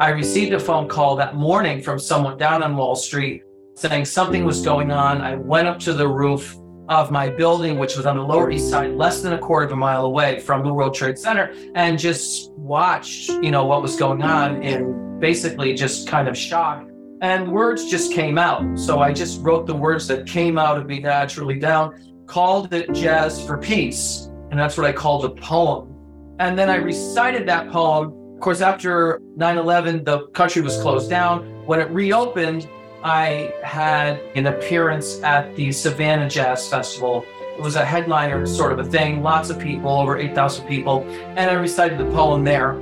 I received a phone call that morning from someone down on Wall Street saying something was going on. I went up to the roof of my building, which was on the Lower East Side, less than a quarter of a mile away from the World Trade Center, and just watched, you know, what was going on in basically just kind of shock. And words just came out. So I just wrote the words that came out of me naturally down, called it Jazz for Peace. And that's what I called a poem. And then I recited that poem of course, after 9 11, the country was closed down. When it reopened, I had an appearance at the Savannah Jazz Festival. It was a headliner sort of a thing, lots of people, over 8,000 people, and I recited the poem there.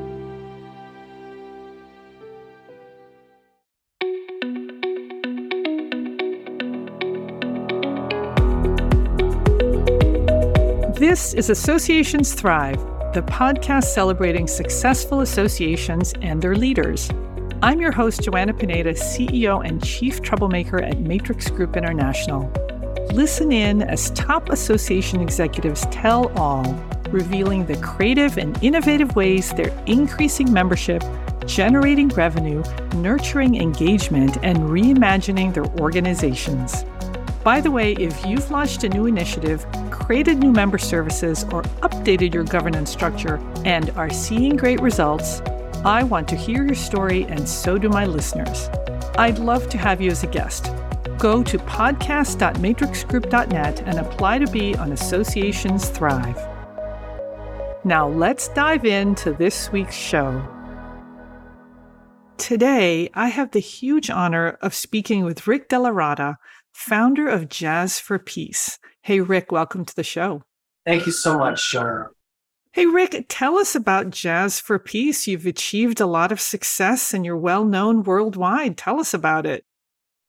This is Associations Thrive the podcast celebrating successful associations and their leaders. I'm your host, Joanna Pineda, CEO and Chief Troublemaker at Matrix Group International. Listen in as top association executives tell all, revealing the creative and innovative ways they're increasing membership, generating revenue, nurturing engagement, and reimagining their organizations. By the way, if you've launched a new initiative, created new member services, or updated your governance structure and are seeing great results, I want to hear your story, and so do my listeners. I'd love to have you as a guest. Go to podcast.matrixgroup.net and apply to be on Associations Thrive. Now, let's dive into this week's show. Today, I have the huge honor of speaking with Rick DellaRatta, founder of Jazz for Peace. Hey, Rick, welcome to the show. Thank you so much, Sharon. Hey, Rick, tell us about Jazz for Peace. You've achieved a lot of success and you're well known worldwide. Tell us about it.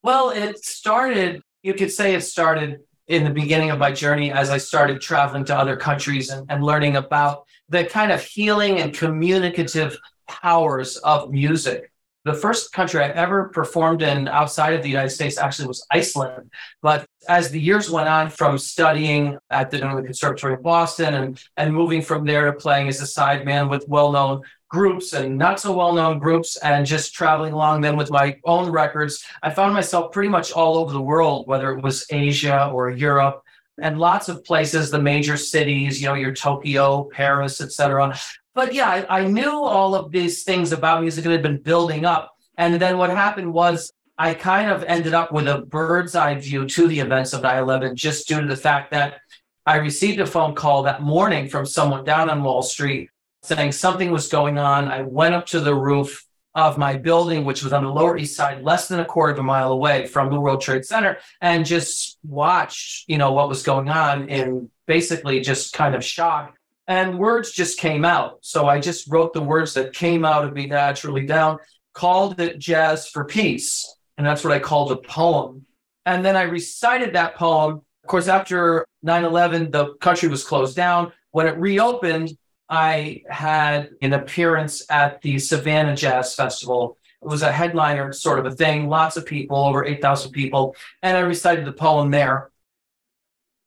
Well, it started, you could say it started in the beginning of my journey as I started traveling to other countries and, and learning about the kind of healing and communicative powers of music. The first country I ever performed in outside of the United States actually was Iceland. But as the years went on from studying at the Conservatory in Boston and, and moving from there to playing as a sideman with well known groups and not so well known groups and just traveling along then with my own records, I found myself pretty much all over the world, whether it was Asia or Europe and lots of places, the major cities, you know, your Tokyo, Paris, etc. But yeah, I, I knew all of these things about music that had been building up. And then what happened was I kind of ended up with a bird's eye view to the events of 9 11 just due to the fact that I received a phone call that morning from someone down on Wall Street saying something was going on. I went up to the roof of my building, which was on the Lower East Side, less than a quarter of a mile away from the World Trade Center, and just watched, you know, what was going on in basically just kind of shock and words just came out. So I just wrote the words that came out of me naturally down, called it Jazz for Peace. And that's what I called the poem. And then I recited that poem. Of course, after 9 11, the country was closed down. When it reopened, I had an appearance at the Savannah Jazz Festival. It was a headliner sort of a thing, lots of people, over 8,000 people. And I recited the poem there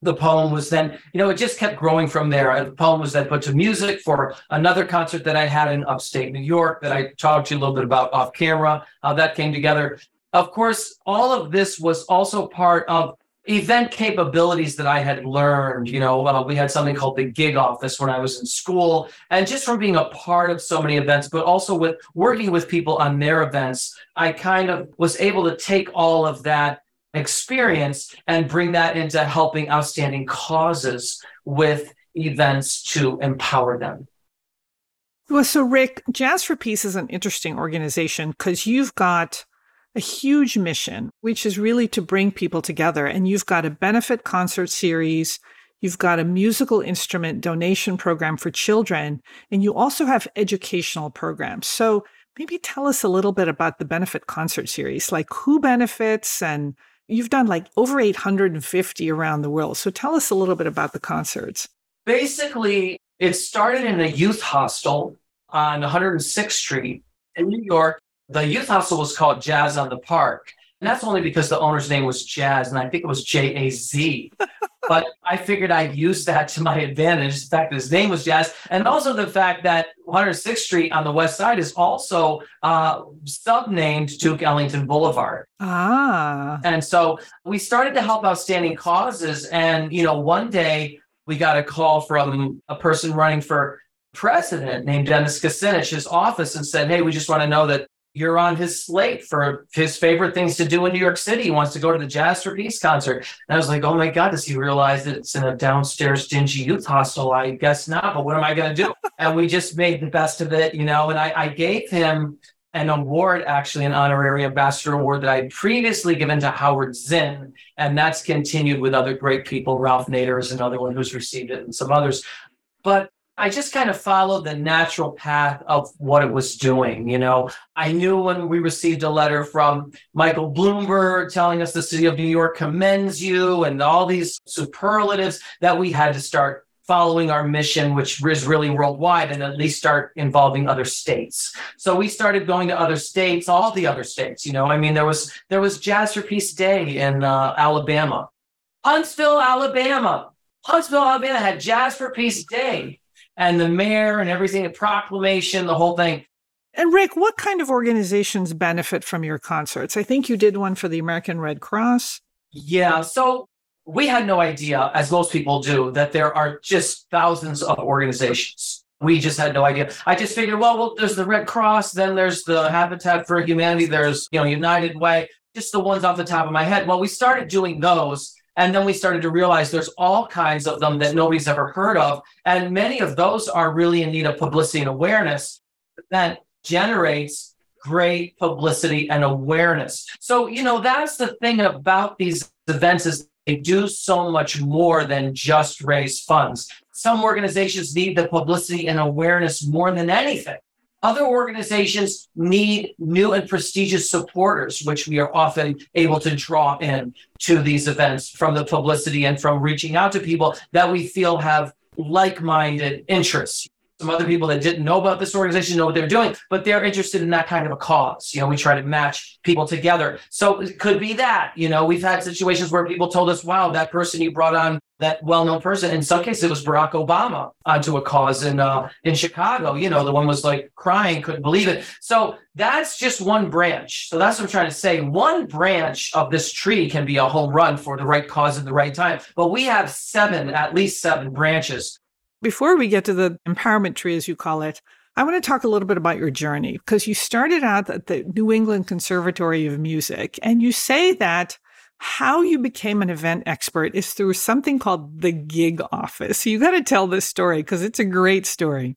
the poem was then, you know, it just kept growing from there. The poem was then put to music for another concert that I had in upstate New York that I talked to you a little bit about off camera, how that came together. Of course, all of this was also part of event capabilities that I had learned. You know, uh, we had something called the gig office when I was in school, and just from being a part of so many events, but also with working with people on their events, I kind of was able to take all of that experience and bring that into helping outstanding causes with events to empower them. Well, so Rick, Jazz for Peace is an interesting organization because you've got a huge mission, which is really to bring people together. And you've got a benefit concert series, you've got a musical instrument donation program for children, and you also have educational programs. So maybe tell us a little bit about the benefit concert series, like who benefits and You've done like over 850 around the world. So tell us a little bit about the concerts. Basically, it started in a youth hostel on 106th Street in New York. The youth hostel was called Jazz on the Park. And that's only because the owner's name was Jazz, and I think it was J A Z. but I figured I'd use that to my advantage. The fact that his name was Jazz, and also the fact that 106th Street on the west side is also uh, subnamed Duke Ellington Boulevard. Ah. And so we started to help outstanding causes. And, you know, one day we got a call from a person running for president named Dennis Kucinich, his office, and said, Hey, we just want to know that you're on his slate for his favorite things to do in New York City. He wants to go to the Jazz for Peace concert. And I was like, oh my God, does he realize that it's in a downstairs dingy youth hostel? I guess not, but what am I going to do? and we just made the best of it, you know. And I, I gave him an award, actually, an honorary ambassador award that I had previously given to Howard Zinn. And that's continued with other great people. Ralph Nader is another one who's received it and some others. But I just kind of followed the natural path of what it was doing. You know, I knew when we received a letter from Michael Bloomberg telling us the city of New York commends you and all these superlatives that we had to start following our mission, which is really worldwide, and at least start involving other states. So we started going to other states, all the other states. You know, I mean, there was there was Jazz for Peace Day in uh, Alabama, Huntsville, Alabama. Huntsville, Alabama had Jazz for Peace Day and the mayor and everything, a proclamation, the whole thing. And Rick, what kind of organizations benefit from your concerts? I think you did one for the American Red Cross. Yeah. So we had no idea, as most people do, that there are just thousands of organizations. We just had no idea. I just figured, well, well, there's the Red Cross, then there's the Habitat for Humanity, there's you know United Way, just the ones off the top of my head. Well, we started doing those, and then we started to realize there's all kinds of them that nobody's ever heard of. And many of those are really in need of publicity and awareness that generates great publicity and awareness. So, you know, that's the thing about these events is they do so much more than just raise funds. Some organizations need the publicity and awareness more than anything. Other organizations need new and prestigious supporters, which we are often able to draw in to these events from the publicity and from reaching out to people that we feel have like minded interests some other people that didn't know about this organization know what they're doing, but they're interested in that kind of a cause. You know, we try to match people together. So it could be that, you know, we've had situations where people told us, wow, that person you brought on, that well-known person, in some cases it was Barack Obama onto a cause in uh, in Chicago. You know, the one was like crying, couldn't believe it. So that's just one branch. So that's what I'm trying to say. One branch of this tree can be a home run for the right cause at the right time. But we have seven, at least seven branches before we get to the empowerment tree, as you call it, I want to talk a little bit about your journey because you started out at the New England Conservatory of Music, and you say that how you became an event expert is through something called the gig office. So you got to tell this story because it's a great story.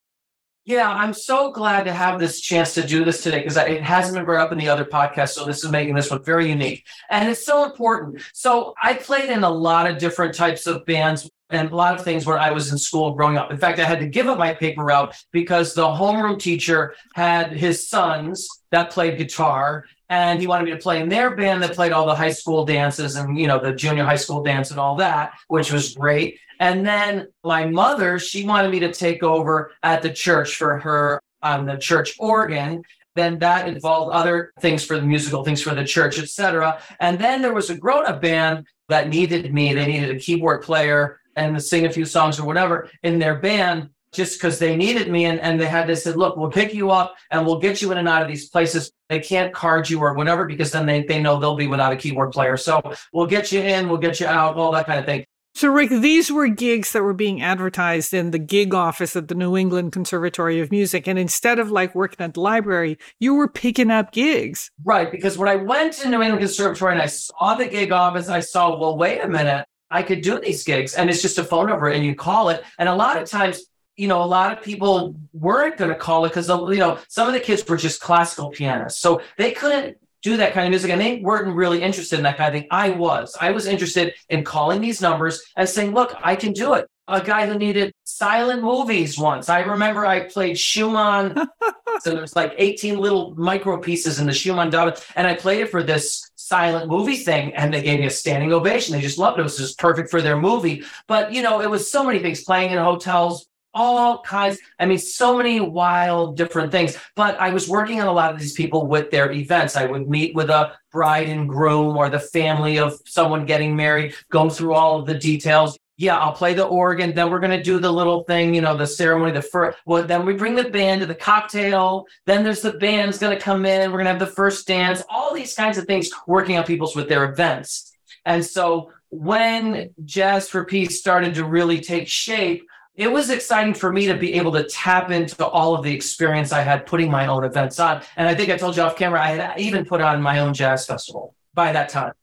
Yeah, I'm so glad to have this chance to do this today because it hasn't been brought up in the other podcast. So this is making this one very unique. And it's so important. So I played in a lot of different types of bands and a lot of things where I was in school growing up. In fact, I had to give up my paper route because the homeroom teacher had his sons that played guitar and he wanted me to play in their band that played all the high school dances and you know the junior high school dance and all that which was great. And then my mother she wanted me to take over at the church for her on the church organ. Then that involved other things for the musical things for the church etc and then there was a grown-up band that needed me. They needed a keyboard player and sing a few songs or whatever in their band just because they needed me and, and they had they said look we'll pick you up and we'll get you in and out of these places. They can't card you or whatever because then they, they know they'll be without a keyboard player. So we'll get you in we'll get you out all that kind of thing. So rick these were gigs that were being advertised in the gig office at the new england conservatory of music. And instead of like working at the library you were picking up gigs. Right because when i went to new england conservatory and i saw the gig office i saw well wait a minute I could do these gigs and it's just a phone number and you call it. And a lot of times, you know, a lot of people weren't going to call it because, you know, some of the kids were just classical pianists. So they couldn't do that kind of music and they weren't really interested in that kind of thing. I was. I was interested in calling these numbers and saying, look, I can do it. A guy who needed silent movies once. I remember I played Schumann. so there's like 18 little micro pieces in the Schumann dub, and I played it for this silent movie thing and they gave me a standing ovation. They just loved it. It was just perfect for their movie. But, you know, it was so many things playing in hotels, all kinds. I mean, so many wild different things. But I was working on a lot of these people with their events. I would meet with a bride and groom or the family of someone getting married, go through all of the details. Yeah, I'll play the organ. Then we're gonna do the little thing, you know, the ceremony, the first. Well, then we bring the band to the cocktail. Then there's the band's gonna come in. We're gonna have the first dance. All these kinds of things, working on people's with their events. And so when Jazz for Peace started to really take shape, it was exciting for me to be able to tap into all of the experience I had putting my own events on. And I think I told you off camera, I had even put on my own jazz festival by that time.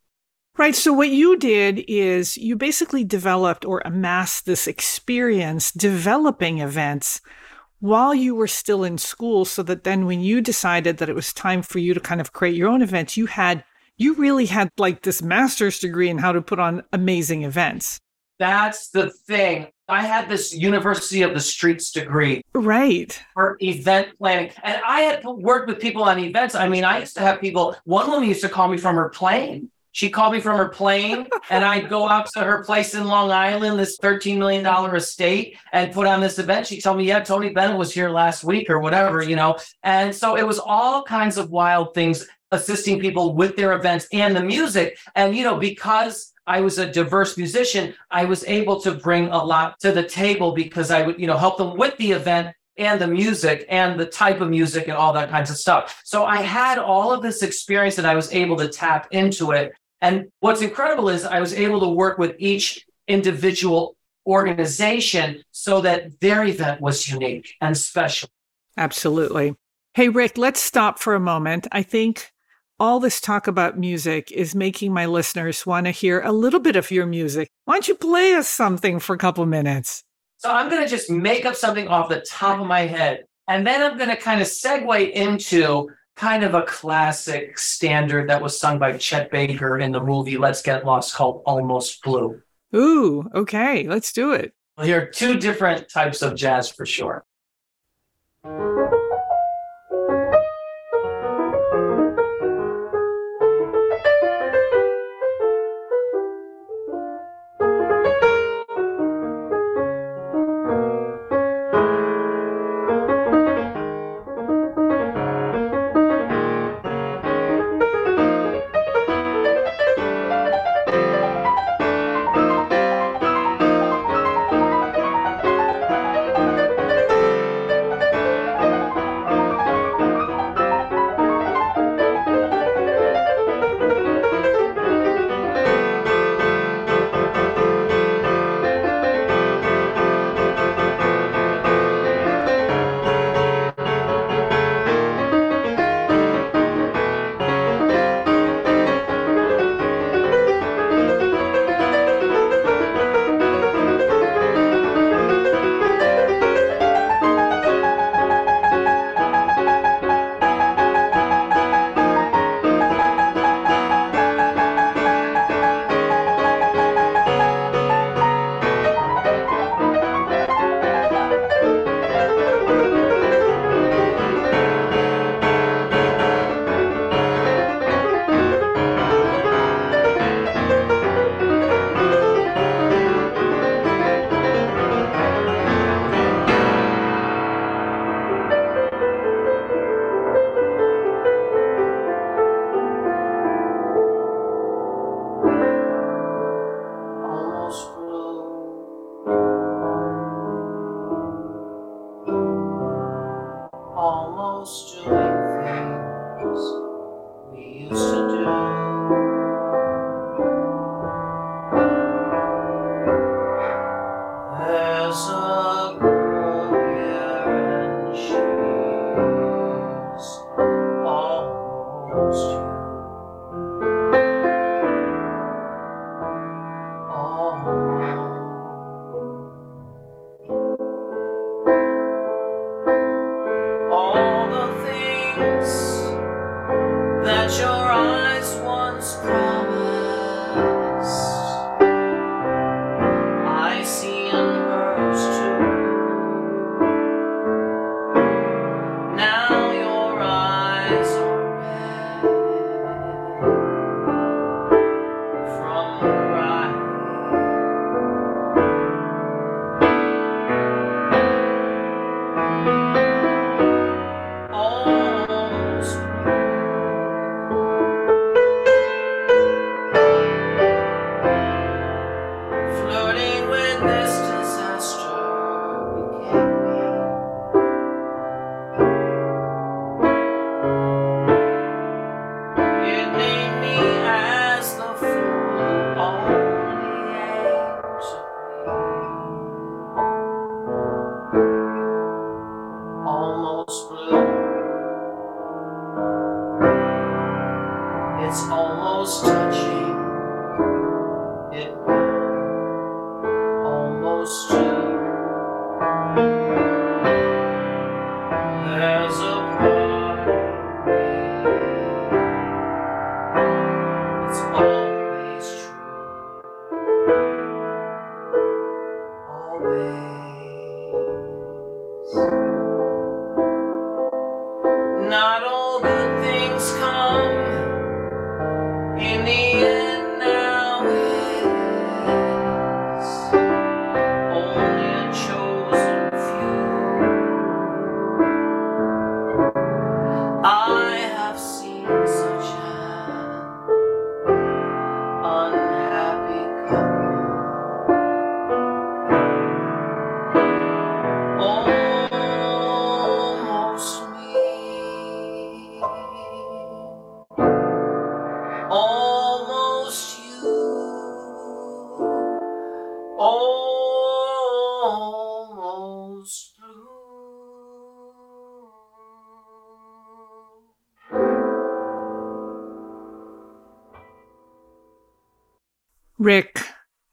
Right. So, what you did is you basically developed or amassed this experience developing events while you were still in school, so that then when you decided that it was time for you to kind of create your own events, you had you really had like this master's degree in how to put on amazing events. That's the thing. I had this University of the Streets degree. Right. For event planning. And I had worked with people on events. I mean, I used to have people, one woman used to call me from her plane. She called me from her plane, and I'd go out to her place in Long Island, this $13 million estate, and put on this event. She'd tell me, Yeah, Tony Bennett was here last week or whatever, you know. And so it was all kinds of wild things assisting people with their events and the music. And, you know, because I was a diverse musician, I was able to bring a lot to the table because I would, you know, help them with the event and the music and the type of music and all that kinds of stuff. So I had all of this experience and I was able to tap into it. And what's incredible is I was able to work with each individual organization so that their event was unique and special. Absolutely. Hey, Rick, let's stop for a moment. I think all this talk about music is making my listeners want to hear a little bit of your music. Why don't you play us something for a couple minutes? So I'm going to just make up something off the top of my head. And then I'm going to kind of segue into kind of a classic standard that was sung by Chet Baker in the movie Let's Get Lost called Almost Blue. Ooh, okay, let's do it. Well, here are two different types of jazz for sure.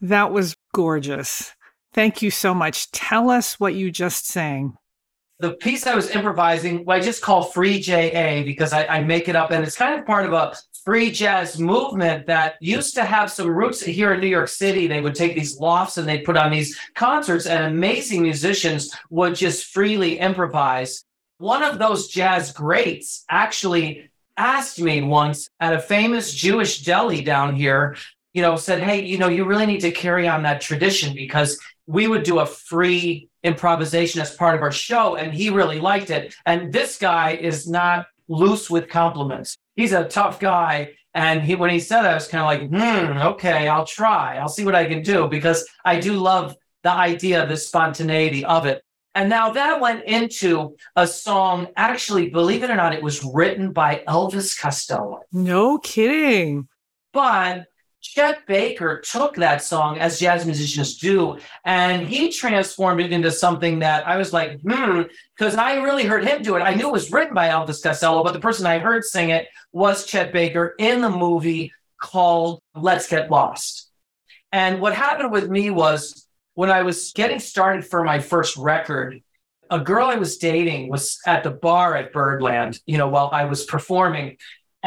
That was gorgeous. Thank you so much. Tell us what you just sang. the piece I was improvising, well, I just call free JA because I, I make it up, and it's kind of part of a free jazz movement that used to have some roots here in New York City. They would take these lofts and they'd put on these concerts, and amazing musicians would just freely improvise. One of those jazz greats actually asked me once at a famous Jewish deli down here, you know, said, Hey, you know, you really need to carry on that tradition because we would do a free improvisation as part of our show and he really liked it. And this guy is not loose with compliments. He's a tough guy. And he when he said that i was kind of like hmm okay i'll try. I'll see what i can do because i do love the idea of the spontaneity of it. And now that went into a song actually believe it or not it was written by elvis costello. No kidding. but Chet Baker took that song, as jazz musicians do, and he transformed it into something that I was like, hmm, because I really heard him do it. I knew it was written by Elvis Costello, but the person I heard sing it was Chet Baker in the movie called Let's Get Lost. And what happened with me was when I was getting started for my first record, a girl I was dating was at the bar at Birdland, you know, while I was performing.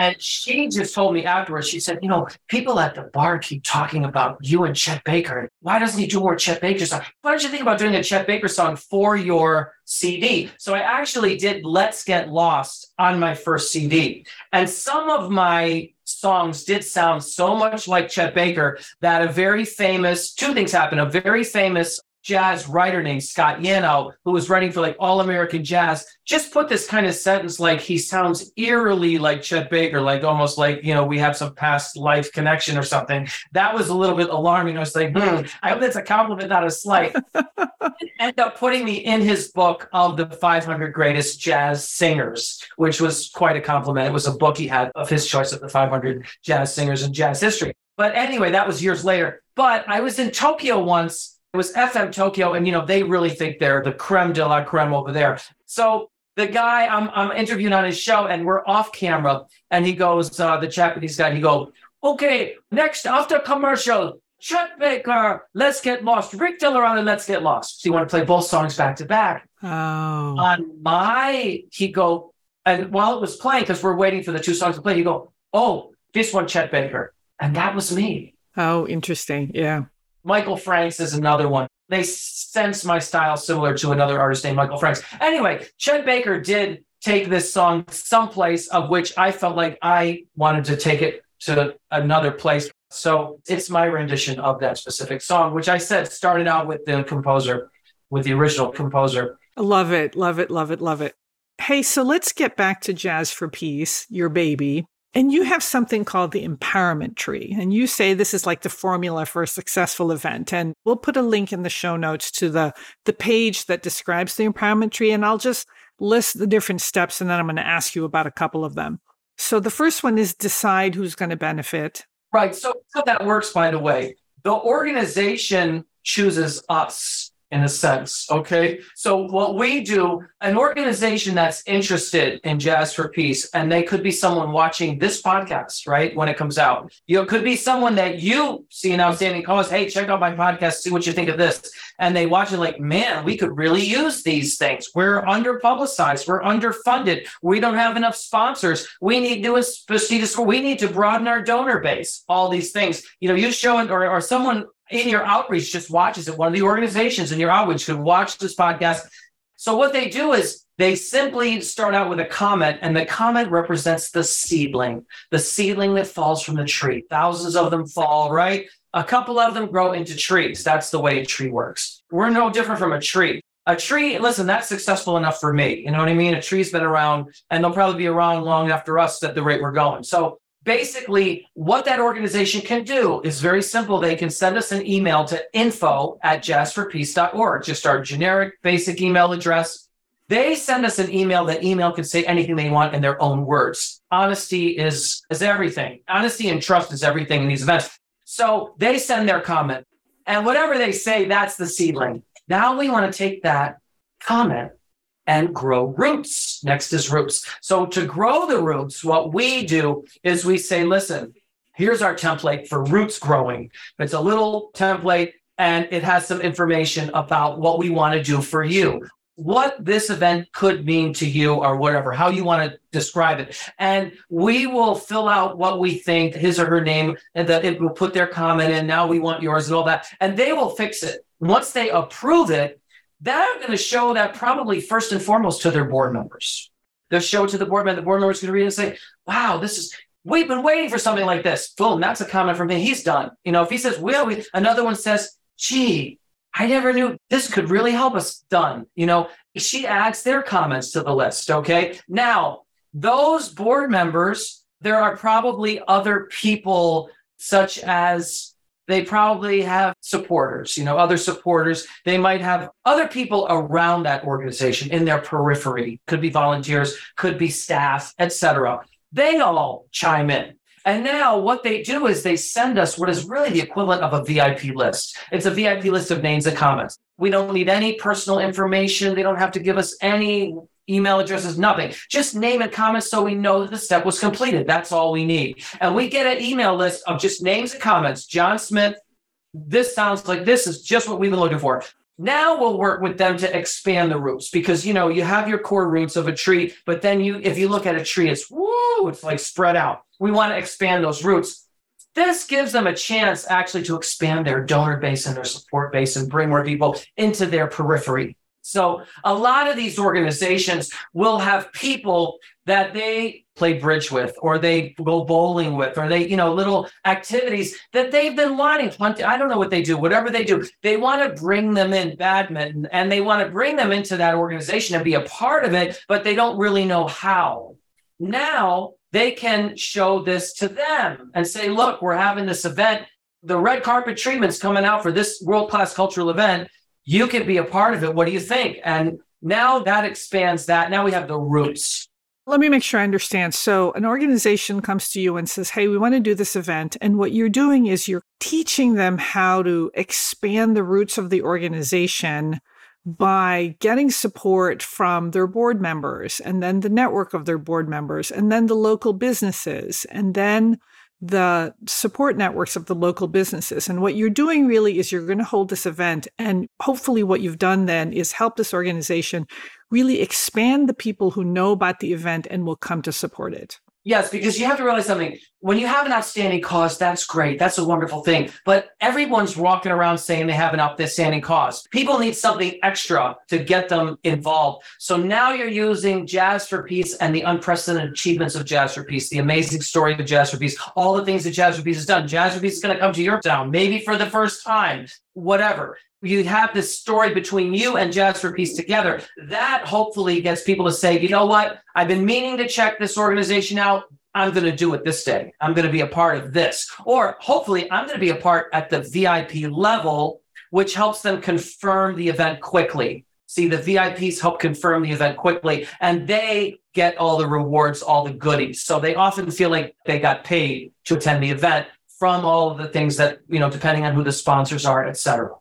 And she just told me afterwards, she said, you know, people at the bar keep talking about you and Chet Baker. Why doesn't he do more Chet Baker songs? Why don't you think about doing a Chet Baker song for your CD? So I actually did Let's Get Lost on my first CD. And some of my songs did sound so much like Chet Baker that a very famous, two things happened. A very famous jazz writer named Scott Yanow, who was writing for like All About Jazz, just put this kind of sentence like he sounds eerily like Chet Baker, like almost like, you know, we have some past life connection or something. That was a little bit alarming. I was like, hmm, I hope that's a compliment, not a slight. End up putting me in his book of the 500 greatest jazz singers, which was quite a compliment. It was a book he had of his choice of the 500 jazz singers in jazz history. But anyway, that was years later. But I was in Tokyo once was FM Tokyo, and you know they really think they're the creme de la creme over there. So the guy I'm I'm interviewing on his show, and we're off camera, and he goes, uh, the Japanese guy, he goes, okay, next after commercial, Chet Baker, Let's Get Lost, Rick Dillon, and Let's Get Lost. So you want to play both songs back to back? Oh. On my, he go, and while it was playing, because we're waiting for the two songs to play, he go, oh, this one, Chet Baker, and that was me. Oh, interesting. Yeah. Michael Franks is another one. They sense my style similar to another artist named Michael Franks. Anyway, Chet Baker did take this song someplace of which I felt like I wanted to take it to another place. So it's my rendition of that specific song, which I said started out with the composer, with the original composer. Love it. Love it. Love it. Love it. Hey, so let's get back to Jazz for Peace, your baby. And you have something called the empowerment tree. And you say this is like the formula for a successful event. And we'll put a link in the show notes to the, the page that describes the empowerment tree. And I'll just list the different steps and then I'm going to ask you about a couple of them. So the first one is decide who's going to benefit. Right. So how that works, by the way, the organization chooses us in a sense. Okay. So what we do, an organization that's interested in Jazz for Peace, and they could be someone watching this podcast, right? When it comes out. You know, could be someone that you see an outstanding cause. Hey, check out my podcast, see what you think of this. And they watch it like, man, we could really use these things. We're under publicized, we're underfunded, we don't have enough sponsors. We need to we need to broaden our donor base, all these things. You know, you show it or, or someone in your outreach just watches it. One of the organizations in your outreach could watch this podcast. So what they do is they simply start out with a comment, and the comment represents the seedling, the seedling that falls from the tree. Thousands of them fall, right? A couple of them grow into trees. That's the way a tree works. We're no different from a tree. A tree, listen, that's successful enough for me. You know what I mean? A tree's been around and they'll probably be around long after us at the rate we're going. So basically what that organization can do is very simple. They can send us an email to info at jazzforpeace.org, just our generic basic email address. They send us an email. That email can say anything they want in their own words. Honesty is, is everything. Honesty and trust is everything in these events. So they send their comment. And whatever they say, that's the seedling. Now we want to take that comment and grow roots. Next is roots. So to grow the roots, what we do is we say, listen, here's our template for roots growing. It's a little template and it has some information about what we want to do for you what this event could mean to you or whatever, how you want to describe it. And we will fill out what we think, his or her name, and that it will put their comment in. Now we want yours and all that. And they will fix it. Once they approve it, they're going to show that probably first and foremost to their board members. They'll show it to the board member. The board member's going to read it and say, wow, this is, we've been waiting for something like this. Boom, that's a comment from him. He's done. You know, if he says, well, we, another one says, gee, I never knew this could really help us. Done. You know, she adds their comments to the list. Okay. Now, those board members, there are probably other people such as they probably have supporters, you know, other supporters. They might have other people around that organization in their periphery, could be volunteers, could be staff, etc. They all chime in. And now what they do is they send us what is really the equivalent of a VIP list. It's a VIP list of names and comments. We don't need any personal information. They don't have to give us any email addresses, nothing. Just name and comments so we know that the step was completed. That's all we need. And we get an email list of just names and comments. John Smith, this sounds like this is just what we've been looking for. Now we'll work with them to expand the roots because you know you have your core roots of a tree, but then you if you look at a tree, it's woo, it's like spread out. We want to expand those roots. This gives them a chance actually to expand their donor base and their support base and bring more people into their periphery. So a lot of these organizations will have people that they play bridge with or they go bowling with or they, you know, little activities that they've been wanting. I don't know what they do, whatever they do, they want to bring them in badminton and they want to bring them into that organization and be a part of it, but they don't really know how. Now they can show this to them and say, look, we're having this event. The red carpet treatment's coming out for this world class cultural event you can be a part of it. What do you think? And now that expands that. Now we have the roots. Let me make sure I understand. So, an organization comes to you and says, Hey, we want to do this event. And what you're doing is you're teaching them how to expand the roots of the organization by getting support from their board members and then the network of their board members and then the local businesses and then the support networks of the local businesses. And what you're doing really is you're going to hold this event. And hopefully, what you've done then is help this organization really expand the people who know about the event and will come to support it. Yes, because you have to realize something. When you have an outstanding cause, that's great. That's a wonderful thing. But everyone's walking around saying they have an outstanding cause. People need something extra to get them involved. So now you're using Jazz for Peace and the unprecedented achievements of Jazz for Peace, the amazing story of Jazz for Peace, all the things that Jazz for Peace has done. Jazz for Peace is going to come to your town, maybe for the first time, whatever you have this story between you and Jazz for Peace together. That hopefully gets people to say, you know what? I've been meaning to check this organization out. I'm going to do it this day. I'm going to be a part of this. Or hopefully, I'm going to be a part at the VIP level, which helps them confirm the event quickly. See, the VIPs help confirm the event quickly and they get all the rewards, all the goodies. So they often feel like they got paid to attend the event from all of the things that, you know, depending on who the sponsors are, et cetera.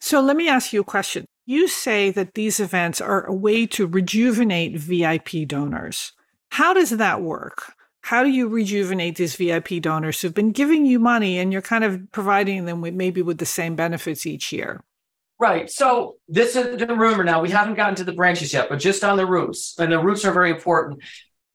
So let me ask you a question. You say that these events are a way to rejuvenate VIP donors. How does that work? How do you rejuvenate these VIP donors who've been giving you money and you're kind of providing them with maybe with the same benefits each year? Right. So this is the rumor now. We haven't gotten to the branches yet, but just on the roots, and the roots are very important.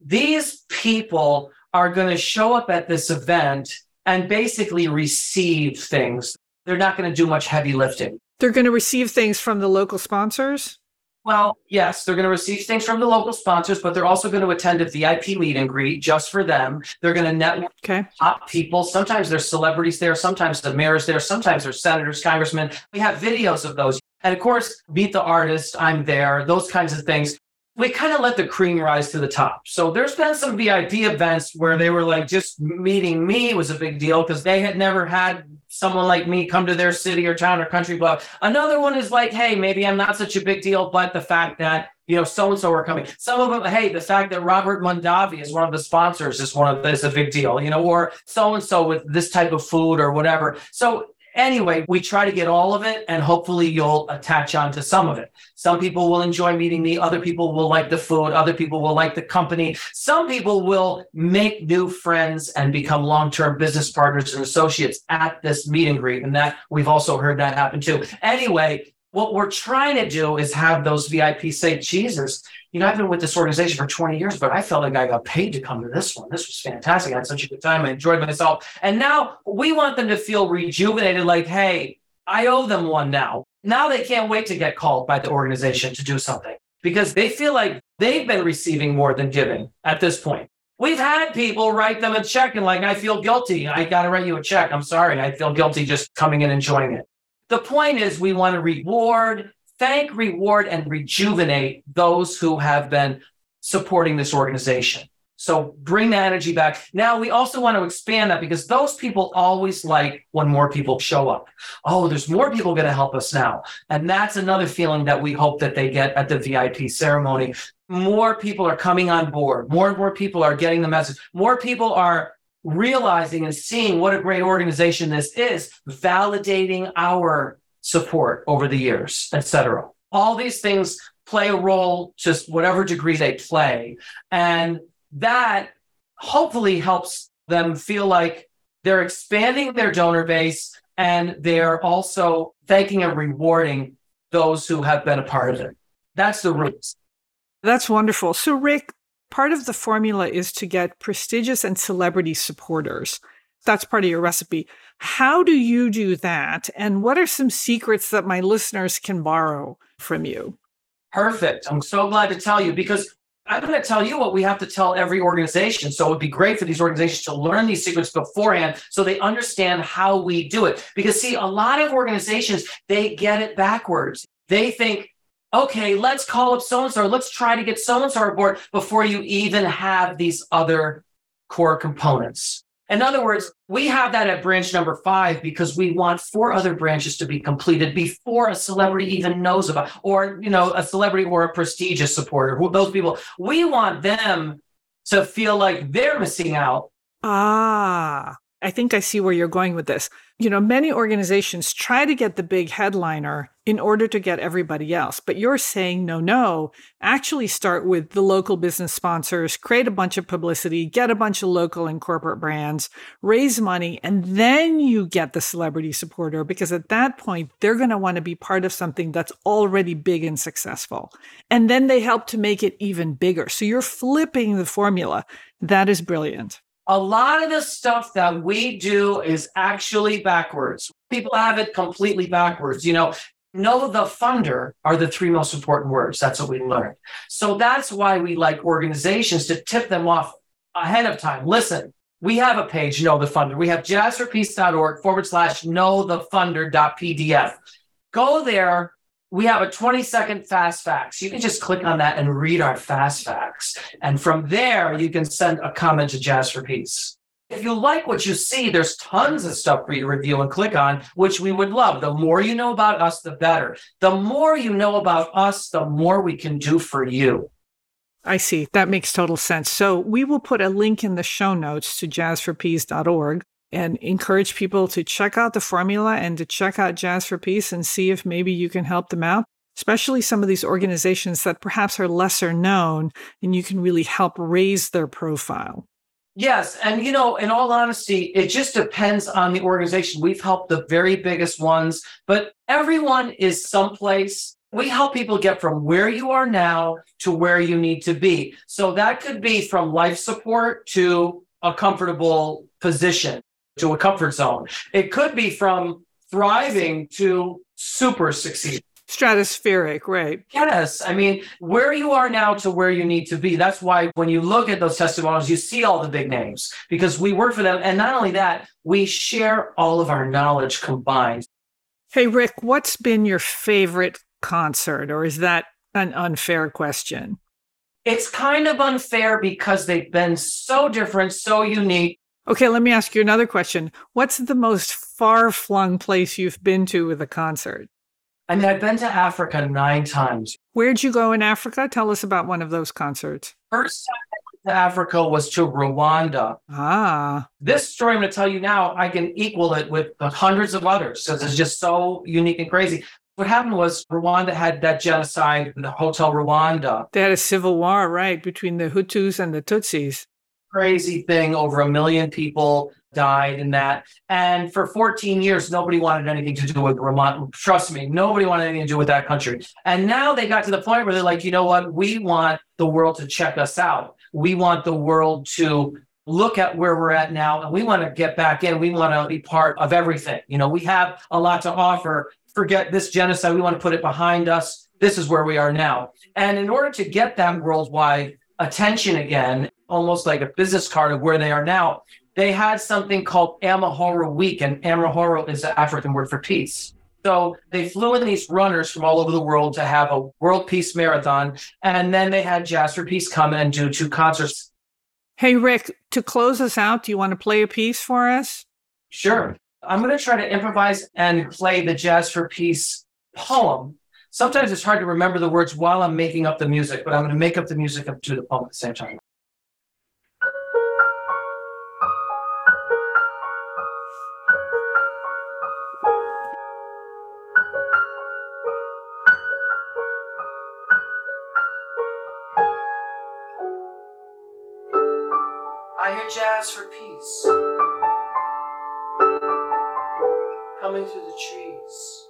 These people are going to show up at this event and basically receive things. They're not going to do much heavy lifting. They're going to receive things from the local sponsors? Well, yes, they're going to receive things from the local sponsors, but they're also going to attend a VIP meet and greet just for them. They're going to network okay. top people. Sometimes there's celebrities there, sometimes the mayor's there, sometimes there's senators, congressmen. We have videos of those. And of course, meet the artist, I'm there, those kinds of things we kind of let the cream rise to the top. So there's been some VIP events where they were like, just meeting me was a big deal because they had never had someone like me come to their city or town or country club. Another one is like, hey, maybe I'm not such a big deal, but the fact that you know so and so are coming. Some of them, hey, the fact that Robert Mondavi is one of the sponsors is one of this a big deal, you know, or so and so with this type of food or whatever. So Anyway, we try to get all of it and hopefully you'll attach on to some of it. Some people will enjoy meeting me. Other people will like the food. Other people will like the company. Some people will make new friends and become long-term business partners and associates at this meet and greet. And that we've also heard that happen too. Anyway, what we're trying to do is have those VIP say, Jesus, you know, I've been with this organization for 20 years, but I felt like I got paid to come to this one. This was fantastic. I had such a good time. I enjoyed myself. And now we want them to feel rejuvenated like, hey, I owe them one now. Now they can't wait to get called by the organization to do something because they feel like they've been receiving more than giving at this point. We've had people write them a check and like, I feel guilty. I got to write you a check. I'm sorry. I feel guilty just coming in and enjoying it. The point is, we want to reward, thank, reward, and rejuvenate those who have been supporting this organization. So bring the energy back. Now we also want to expand that because those people always like when more people show up. Oh, there's more people going to help us now. And that's another feeling that we hope that they get at the VIP ceremony. More people are coming on board. More and more people are getting the message. More people are realizing and seeing what a great organization this is, validating our support over the years, etc. All these things play a role, just whatever degree they play. And that hopefully helps them feel like they're expanding their donor base and they're also thanking and rewarding those who have been a part of it. That's the roots. That's wonderful. So, Rick, part of the formula is to get prestigious and celebrity supporters. That's part of your recipe. How do you do that? And what are some secrets that my listeners can borrow from you? Perfect. I'm so glad to tell you because I'm going to tell you what we have to tell every organization. So it would be great for these organizations to learn these secrets beforehand so they understand how we do it. Because, see, a lot of organizations, they get it backwards. They think okay, let's call up so and so, let's try to get so and so aboard before you even have these other core components. In other words, we have that at branch number five because we want four other branches to be completed before a celebrity even knows about, or you know, a celebrity or a prestigious supporter. Those people, we want them to feel like they're missing out. Ah, I think I see where you're going with this. You know, many organizations try to get the big headliner in order to get everybody else. But you're saying, no, no, actually start with the local business sponsors, create a bunch of publicity, get a bunch of local and corporate brands, raise money, and then you get the celebrity supporter because at that point, they're going to want to be part of something that's already big and successful. And then they help to make it even bigger. So you're flipping the formula. That is brilliant a lot of the stuff that we do is actually backwards. People have it completely backwards. You know, know the funder are the three most important words. That's what we learned. So that's why we like organizations to tip them off ahead of time. Listen, we have a page, Know the Funder. We have jazzforpeace.org forward slash know the funder.pdf. Go there, we have a 20 second fast facts. You can just click on that and read our fast facts. And from there, you can send a comment to Jazz for Peace. If you like what you see, there's tons of stuff for you to review and click on, which we would love. The more you know about us, the better. The more you know about us, the more we can do for you. I see. That makes total sense. So we will put a link in the show notes to jazzforpeace.org and encourage people to check out the formula and to check out Jazz for Peace and see if maybe you can help them out, especially some of these organizations that perhaps are lesser known and you can really help raise their profile. Yes. And, you know, in all honesty, it just depends on the organization. We've helped the very biggest ones, but everyone is someplace. We help people get from where you are now to where you need to be. So that could be from life support to a comfortable position, to a comfort zone. It could be from thriving to super succeed stratospheric, right? Yes. I mean, where you are now to where you need to be. That's why when you look at those testimonials, you see all the big names because we work for them. And not only that, we share all of our knowledge combined. Hey, Rick, what's been your favorite concert, or is that an unfair question? It's kind of unfair because they've been so different, so unique. Okay, let me ask you another question. What's the most far flung place you've been to with a concert? I mean, I've been to Africa nine times. Where'd you go in Africa? Tell us about one of those concerts. First time I went to Africa was to Rwanda. Ah. This story I'm going to tell you now, I can equal it with hundreds of others because it's just so unique and crazy. What happened was Rwanda had that genocide, in the Hotel Rwanda. They had a civil war, right, between the Hutus and the Tutsis. Crazy thing, over a million people died in that. And for 14 years, nobody wanted anything to do with Vermont. Trust me, nobody wanted anything to do with that country. And now they got to the point where they're like, you know what? We want the world to check us out. We want the world to look at where we're at now and we want to get back in. We want to be part of everything. You know, we have a lot to offer. Forget this genocide. We want to put it behind us. This is where we are now. And in order to get that worldwide attention again, almost like a business card of where they are now, they had something called Amahoro Week, and Amahoro is the African word for peace. So they flew in these runners from all over the world to have a World Peace Marathon, and then they had Jazz for Peace come and do two concerts. Hey, Rick, to close us out, do you want to play a piece for us? Sure. I'm going to try to improvise and play the Jazz for Peace poem. Sometimes it's hard to remember the words while I'm making up the music, but I'm going to make up the music up to the poem at the same time. I hear jazz for peace coming through the trees.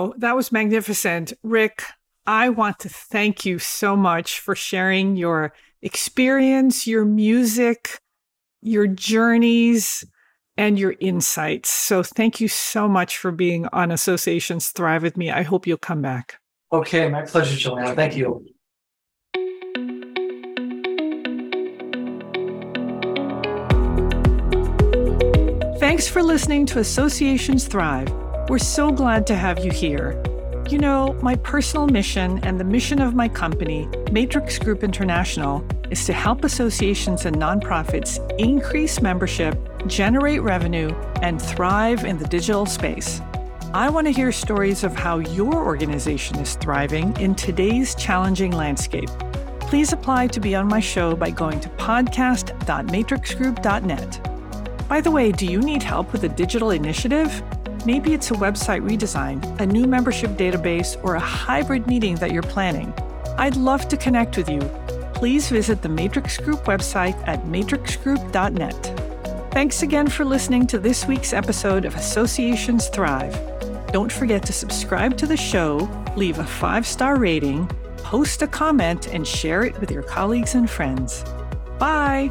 Wow, that was magnificent. Rick, I want to thank you so much for sharing your experience, your music, your journeys, and your insights. So thank you so much for being on Associations Thrive with me. I hope you'll come back. Okay, my pleasure, Joanna. Thank you. Thanks for listening to Associations Thrive. We're so glad to have you here. You know, my personal mission and the mission of my company, Matrix Group International, is to help associations and nonprofits increase membership, generate revenue, and thrive in the digital space. I want to hear stories of how your organization is thriving in today's challenging landscape. Please apply to be on my show by going to podcast.matrixgroup.net. By the way, do you need help with a digital initiative? Maybe it's a website redesign, a new membership database, or a hybrid meeting that you're planning. I'd love to connect with you. Please visit the Matrix Group website at matrixgroup.net. Thanks again for listening to this week's episode of Associations Thrive. Don't forget to subscribe to the show, leave a five star rating, post a comment, and share it with your colleagues and friends. Bye!